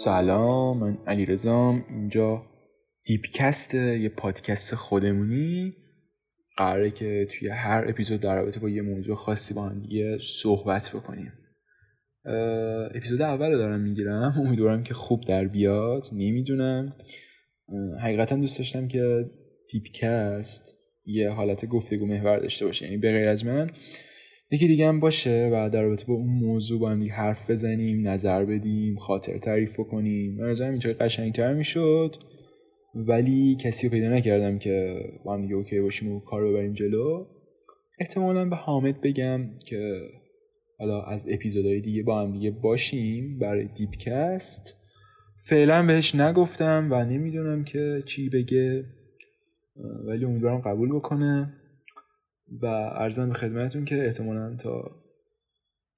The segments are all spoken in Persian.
سلام من علیرضام اینجا دیپکست یه پادکست خودمونی. قراره که توی هر اپیزود در رابطه با یه موضوع خاصی با هم دیگه صحبت بکنیم. اپیزود اول دارم می‌گیرم. امیدوارم که خوب در بیاد. نمی‌دونم. حقیقتا دوست داشتم که دیپکست یه حالت گفتگو محور داشته باشه. یعنی به غیر از من یکی دیگه هم باشه و در رابطه با اون موضوع با هم دیگه حرف بزنیم نظر بدیم خاطره تعریف کنیم. به نظرم اینطوری قشنگتر می‌شد. ولی کسی رو پیدا نکردم که با هم دیگه okay باشیم و کار ببریم جلو. احتمالا به حامد بگم که حالا از اپیزودهای دیگه با هم دیگه باشیم برای دیپکست. فعلا بهش نگفتم و نمی‌دونم که چی بگه. ولی امیدوارم قبول بکنه. و عرضم به خدمتتون که احتمالا تا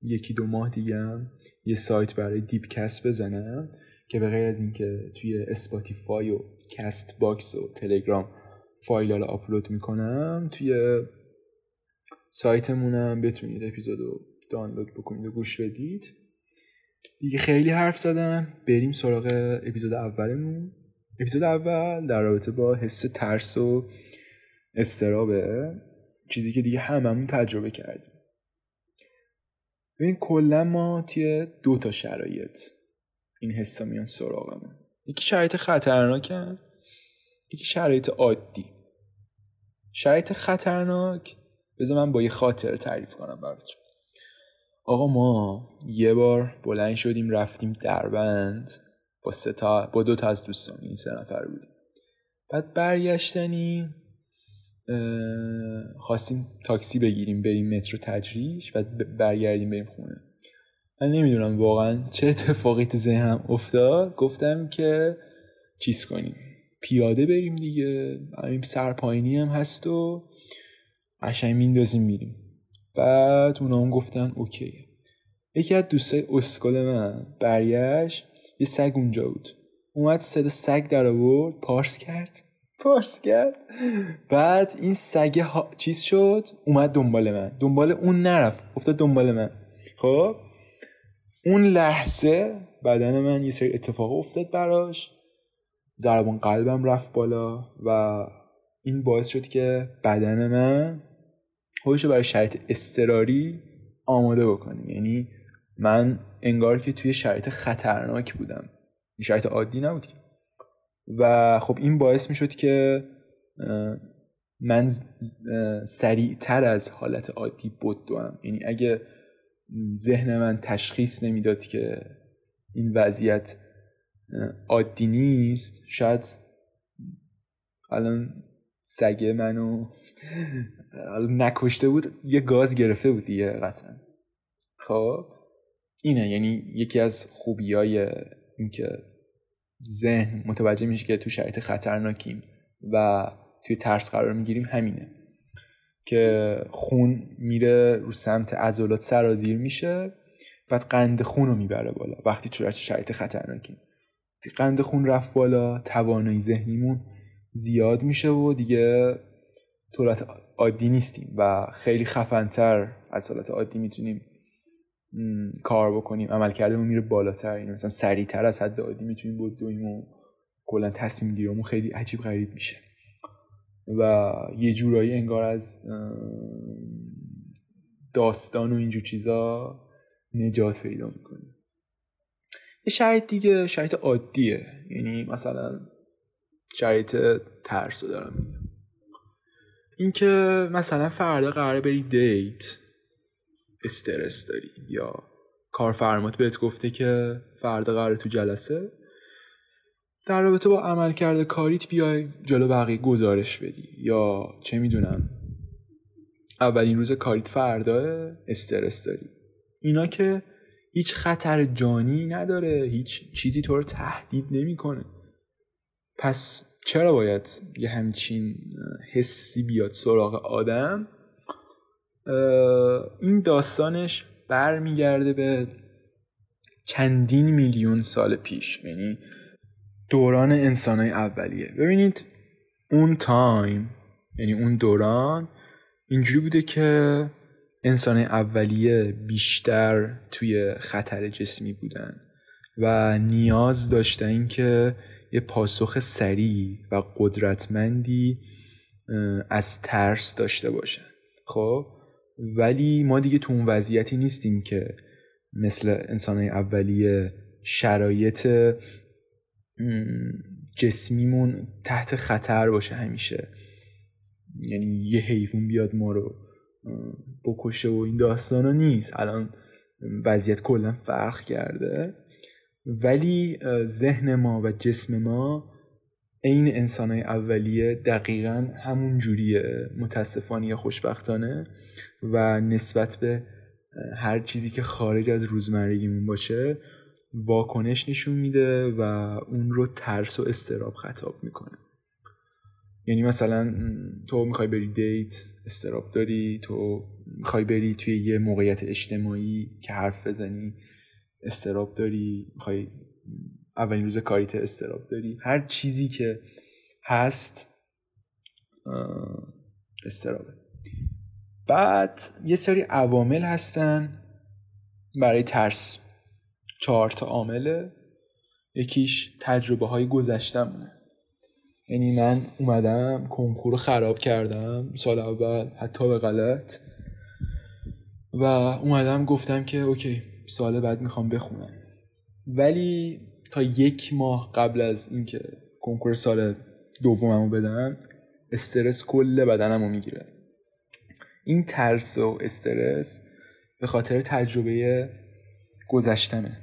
یکی دو ماه دیگه هم یه سایت برای دیپکست بزنم که به غیر از اینکه توی Spotify و Castbox و تلگرام فایل ها آپلود می‌کنم توی سایتمونم بتونید اپیزود رو دانلود بکنید و گوش بدید. دیگه خیلی حرف زدم. بریم سراغ اپیزود اولمون. اپیزود اول در رابطه با حس ترس و اضطرابه. چیزی که دیگه هممون تجربه کردیم. ببین کلا ما توی دو تا شرایط این حسا میان سراغمون. یکی شرایط خطرناکن یکی شرایط عادی. شرایط خطرناک بذار من با یه خاطر تعریف کنم براتون. آقا ما یه بار بلند شدیم رفتیم دربند با سه تا با دو تا از دوستان این سه نفر بودیم. بعد برگشتنی خواستیم تاکسی بگیریم بریم مترو تجریش بعد برگردیم بریم خونه. من نمی‌دونم واقعا چه اتفاقی تو ذهنم افتاد. گفتم که چیز کنیم. پیاده بریم دیگه. همین سرپاینی هم هست و قشنگ میندازیم میریم. بعد اونا هم گفتن اوکی. یکی از دوستای اسکل من برگشت یه سگ اونجا بود. اومد صدا سگ در آورد پارس کرد. پارس کرد. بعد این سگ ها... چیز شد؟ اومد دنبال من. دنبال اون نرفت. افتاد دنبال من. خب؟ اون لحظه بدن من یه سری اتفاق افتاد براش. ضربان قلبم رفت بالا و این باعث شد که بدن من خودش برای شرایط استراری آماده بکنه یعنی من انگار که توی شرایط خطرناک بودم. این عادی نبود و خب این باعث می شد که من سریعتر از حالت عادی بدوم. یعنی اگه ذهن من تشخیص نمی‌داد که این وضعیت عادی نیست شاید الان سگه منو نکشته بود یه گاز گرفته بود دیگه قطعا. خب اینه. یعنی یکی از خوبی های اینکه ذهن متوجه میشه که تو شرایط خطرناکیم و توی ترس قرار می‌گیریم همینه. که خون میره رو سمت عضلات سرازیر میشه بعد قند خون رو می‌بره بالا وقتی تو شرایط خطرناکیم. قند خون رفت بالا توانایی ذهنیمون زیاد میشه و دیگه طولت عادی نیستیم و خیلی خفنتر از حالت عادی می‌تونیم کار بکنیم. عمل کردمون میره بالاتر. یعنی مثلا سریعتر از حد عادی می‌تونیم بدویم و کلا تصمیم گیرمون خیلی عجیب غریب میشه. و یه جورایی انگار از داستان و اینجور چیزا نجات پیدا می‌کنیم یه شرایط دیگه شرایط عادیه. یعنی مثلا شرایط ترس رو دارم میگم. اینکه مثلا فردا قراره بری دیت. استرس داری یا کارفرمات بهت گفته که فردا قراره تو جلسه؟ در رابطه با عملکرد کاریت بیای جلو بقیه گزارش بدی. یا چه می‌دونم اولین روز کاریت فردا استرس داری. اینا که هیچ خطر جانی نداره هیچ چیزی تو رو تهدید نمی‌کنه. پس چرا باید یه همچین حسی بیاد سراغ آدم؟ این داستانش برمیگرده به چندین میلیون سال پیش یعنی دوران انسانهای اولیه. ببینید اون تایم یعنی اون دوران اینجوری بوده که انسان اولیه بیشتر توی خطر جسمی بودن و نیاز داشتن که یه پاسخ سریع و قدرتمندی از ترس داشته باشن. خب؟ ولی ما دیگه تو اون وضعیتی نیستیم که مثل انسان اولیه شرایط جسمیمون تحت خطر باشه همیشه. یعنی یه حیوان بیاد ما رو بکشه و این داستانا نیست. الان وضعیت کلا فرق کرده. ولی ذهن ما و جسم ما عین انسانهای اولیه دقیقا همون جوریه متاسفانه یا خوشبختانه و نسبت به هر چیزی که خارج از روزمرگیمون باشه واکنش نشون میده و اون رو ترس و استراب خطاب می‌کنه. یعنی مثلا تو می‌خوای بری دیت استراب داری تو می‌خوای بری توی یه موقعیت اجتماعی که حرف بزنی استراب داری می‌خوای اولین روز کاریت استراب داری. هر چیزی که هست استرابه. بعد یه سری عوامل هستن برای ترس. چهار تا عامله. یکیش تجربه های گذشتمونه یعنی من اومدم کنکور خراب کردم سال اول حتی به غلط. و اومدم گفتم که اوکی سال بعد می‌خوام بخونم. ولی تا یک ماه قبل از اینکه کنکور سال دوممو بدم استرس کل بدنم رو می‌گیره. این ترس و استرس به خاطر تجربه گذشتمه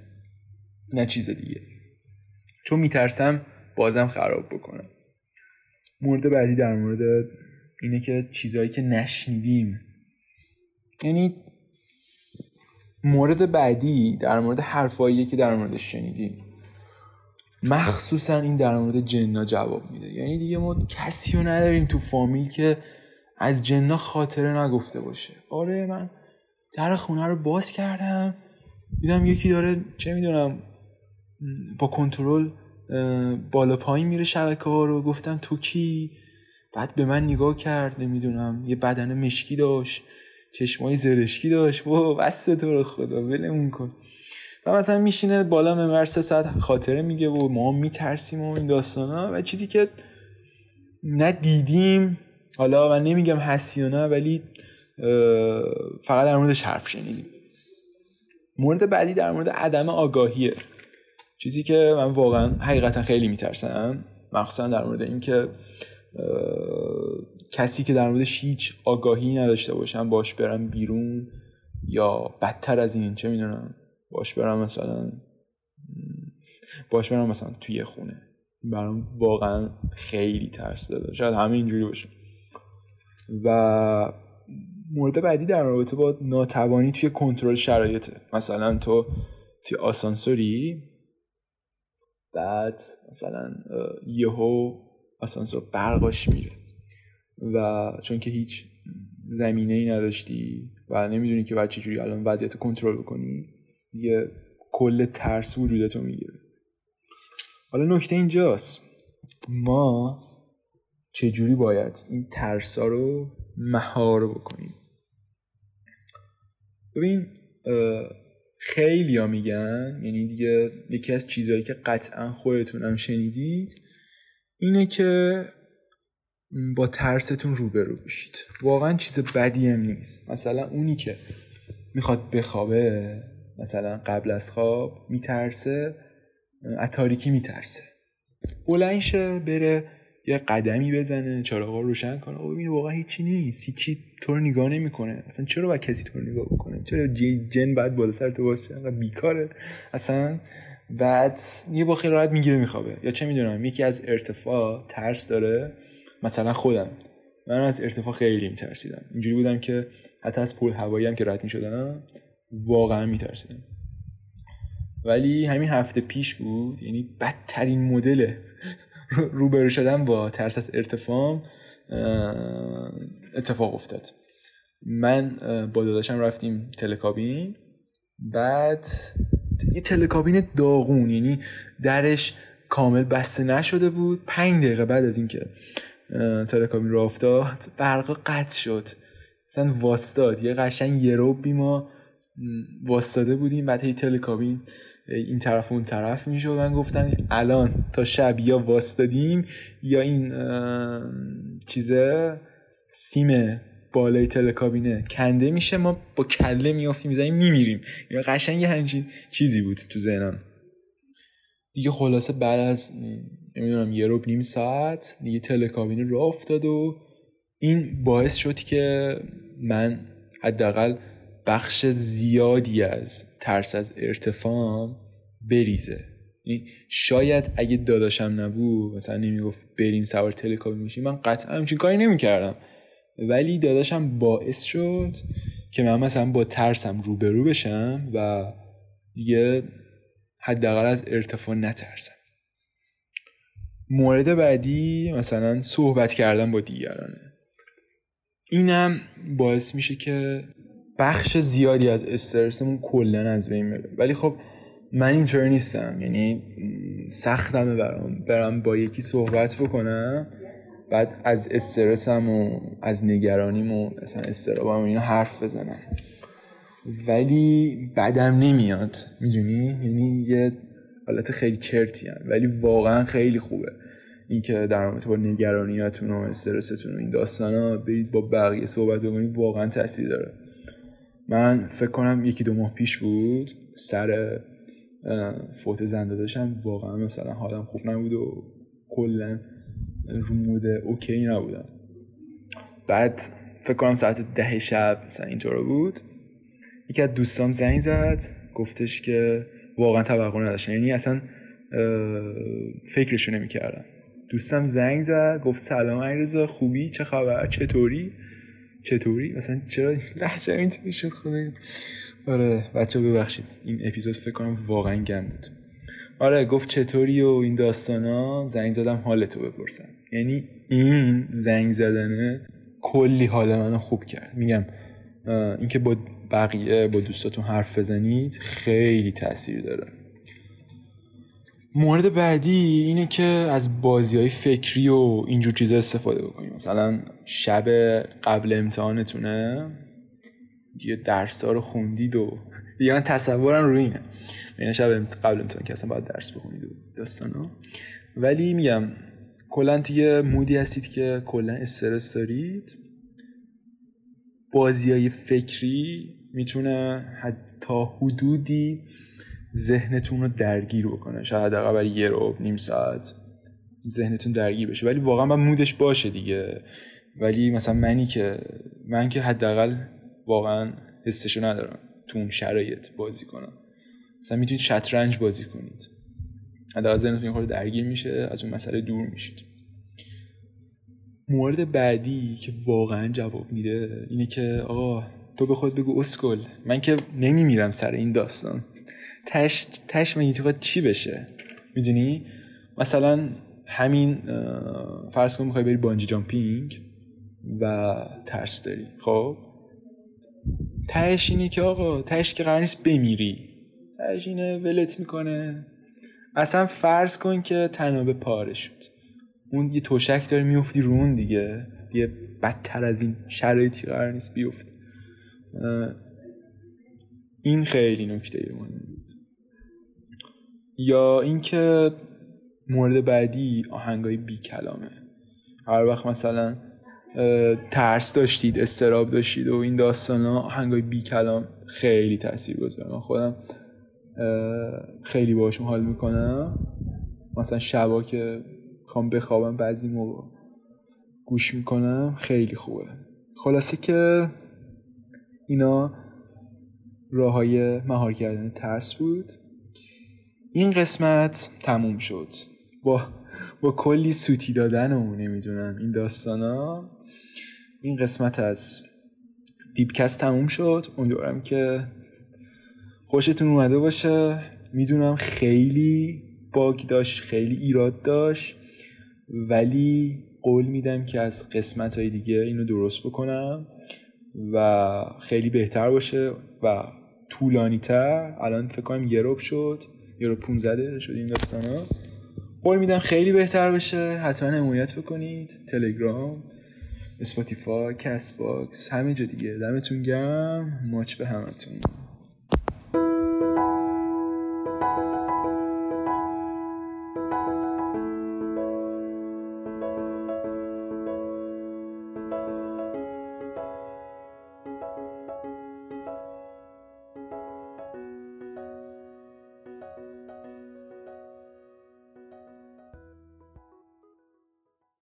نه چیز دیگه. چون میترسم بازم خراب بکنم. مورد بعدی در مورد اینه که چیزهایی که نشنیدیم. یعنی مورد بعدی در مورد حرفاییه که در موردش شنیدیم. مخصوصا این در مورد جنا جواب میده. یعنی دیگه ما کسی رو نداریم تو فامیل که از جنا خاطره نگفته باشه. آره من در خونه رو باز کردم. دیدم یکی داره چه می‌دونم با کنترل بالا پایین میره شبکه ها رو. گفتم تو کی؟ بعد به من نگاه کرد نمی‌دونم یه بدن مشکی داشت چشمای زرشکی داشت. و بس تو رو خدا ولمون کن. و مثلا میشینه بالا ممر سه ساعت خاطره میگه و ما میترسیم و این داستانا و چیزی که ندیدیم حالا من نمیگم هستی نه ولی فقط در موردش حرف شنیدیم. مورد بعدی در مورد عدم آگاهیه. چیزی که من واقعا حقیقتا خیلی میترسم مخصوصا در مورد اینکه کسی که در موردش هیچ آگاهی نداشته باشم باش برم بیرون یا بدتر از این چه می‌دونم. باش برم مثلا باش برم مثلا توی خونه. برام واقعا خیلی ترس داده. شاید همه اینجوری باشه. و مورد بعدی در رابطه با ناتوانی توی کنترل شرایطه. مثلا تو توی آسانسوری بعد مثلا یهو آسانسور برقاش میره. و چون که هیچ زمینه ای نداشتی و نمی‌دونی که باید چجوری الان وضعیت کنترل بکنی دیگه کل ترس وجودتو می‌گیره. حالا نکته اینجاست. ما چجوری باید این ترسا رو مهار بکنیم؟ ببین خیلی ها میگن یعنی دیگه یکی از چیزهایی که قطعا خودتونم شنیدید اینه که با ترستون روبرو بشید. واقعا چیز بدی هم نیست. مثلا اونی که می‌خواد بخوابه مثلا قبل از خواب میترسه از تاریکی میترسه. بلنشه بره یه قدمی بزنه چراغا روشن کنه. و ببینه واقعا هیچی نیست. هیچی تو رو نگاه نمی‌کنه. اصلا چرا باید کسی تو رو نگاه بکنه؟ چرا جن بعد بالا سر تو واسه بیکاره. اصلا بعد یه با راحت می‌گیره میخوابه. یا چه می‌دونم یکی از ارتفاع ترس داره. مثلا خودم. من از ارتفاع خیلی میترسیدم. اینجوری بودم که حتی از پول هوایی هم که رد می‌شدم واقعا میترسیدم. ولی همین هفته پیش بود یعنی بدترین مدل روبرو شدن با ترس از ارتفاع اتفاق افتاد. من با داداشم رفتیم تلکابین. بعد یه تلکابین داغون یعنی درش کامل بسته نشده بود. پنج دقیقه بعد از اینکه تلکابین رو افتاد برقا قطع شد. مثلا واستاد یه قشنگ یه ما واستاده بودیم بعد هی تلکابین این طرف اون طرف می‌شد من گفتم الان تا شب یا واستادیم یا این چیزه سیم بالای تلکابینه. کنده میشه ما با کله میافتیم می‌زنیم میمیریم. یا قشنگ همچین چیزی بود تو ذهنم. دیگه خلاصه بعد از نمی‌دونم یه روب نیم ساعت دیگه تلکابینه راه افتاد و این باعث شد که من حداقل بخش زیادی از ترس از ارتفاع بریزه. یعنی شاید اگه داداشم نبود مثلا نمی‌گفت بریم سوار تلکابین میشیم من قطعا همچین کاری نمی‌کردم. ولی داداشم باعث شد که من مثلا با ترسم روبرو بشم و دیگه حداقل از ارتفاع نترسم. مورد بعدی مثلا صحبت کردن با دیگرانه. اینم باعث میشه که بخش زیادی از استرسمون کلا از بین بره ولی خب من اینطوری نیستم. یعنی سختمه برام. برم با یکی صحبت بکنم بعد از استرسم و از نگرانیم و مثلا استرابم اینا حرف بزنم. ولی بدم نمیاد. می‌دونی؟ یعنی یه حالت خیلی چرتی هم. ولی واقعا خیلی خوبه. اینکه در رابطه با نگرانیاتون و استرستون و این ها برید با بقیه صحبت بکنید واقعا تاثیر داره. من فکر کنم یکی دو ماه پیش بود سر فوت زنده داشتم واقعا مثلا حالم خوب نبود و کلا رو مود اوکی نبودم. بعد فکر کنم ساعت ده شب مثلا اینطور بود. یکی از دوستام زنگ زد گفتش که واقعا توقع نداشتن. یعنی اصلا فکرشو نمی‌کردم دوستم زنگ زد گفت سلام علیرضا خوبی؟ چه خبر؟ چطوری؟ چطوری؟ مثلا چرا لحجه اینطوری شد خدای؟ آره بچه ببخشید. این اپیزود فکر کنم واقعا گم بود. آره گفت چطوری و این داستانا؟ زنگ زدم حالتو بپرسم. یعنی این زنگ زدنه کلی حال منو خوب کرد. میگم اینکه با بقیه با دوستاتون حرف بزنید خیلی تاثیر داره. مورد بعدی اینه که از بازی های فکری و اینجور چیزا استفاده بکنیم. مثلا شب قبل امتحانتونه. یه درس ها رو خوندید و دیگه من تصورم روی اینه. یعنی شب قبل امتحان که اصلا باید درس بخونید و داستانا. ولی میگم کلا توی مودی هستید که کلا استرس دارید. بازی های فکری می‌تونه حتی حدودی ذهنتون رو درگیر بکنه. شاید حداقل یه رو نیم ساعت ذهنتون درگیر بشه. ولی واقعا با مودش باشه دیگه. ولی مثلا منی که من که حداقل واقعا حسشو ندارم تو اون شرایط بازی کنم. مثلا می‌تونید شطرنج بازی کنید. حداقل ذهنتون یه درگیر میشه از اون مسئله دور میشید. مورد بعدی که واقعا جواب میده اینه که آقا تو به خود بگو اسکل. من که نمیمیرم سر این داستان. تش تش میگی تو چی بشه؟ می‌دونی؟ مثلا همین فرض کن می‌خوای بری بانجی جامپینگ و ترس داری خب؟ تهش اینه که آقا تهش که قرار نیست بمیری. تهش اینه ولت می‌کنه. اصلا فرض کن که تنابه پاره شد. اون یه توشک داره میفتی رو اون دیگه. یه بدتر از این شرایطی قرار نیست بیفت این خیلی نکته بود یا اینکه مورد بعدی آهنگای بی کلامه. هر وقت مثلا ترس داشتید استراب داشتید و این داستان ها آهنگای بی کلام خیلی تاثیر گذاره. من خودم خیلی باشون حال می‌کنم. مثلا شبا که خوام بخوابم بعضی موقع گوش می‌کنم خیلی خوبه. خلاصه که اینا راه های مهار کردن ترس بود. این قسمت تموم شد. با با کلی سوتی دادن و نمی‌دونم این داستانا. این قسمت از دیپکست تموم شد. امیدوارم که خوشتون اومده باشه. می‌دونم خیلی باگ داشت خیلی ایراد داشت. ولی قول میدم که از قسمت های دیگه اینو درست بکنم و خیلی بهتر باشه و طولانی تر الان فکر کنم یه شد. یه رو 15 شد این داستان ها قول میدم خیلی بهتر بشه. حتما حمایت بکنید. تلگرام Spotify Castbox همه جا دیگه. دمتون گرم. ماچ به همتون.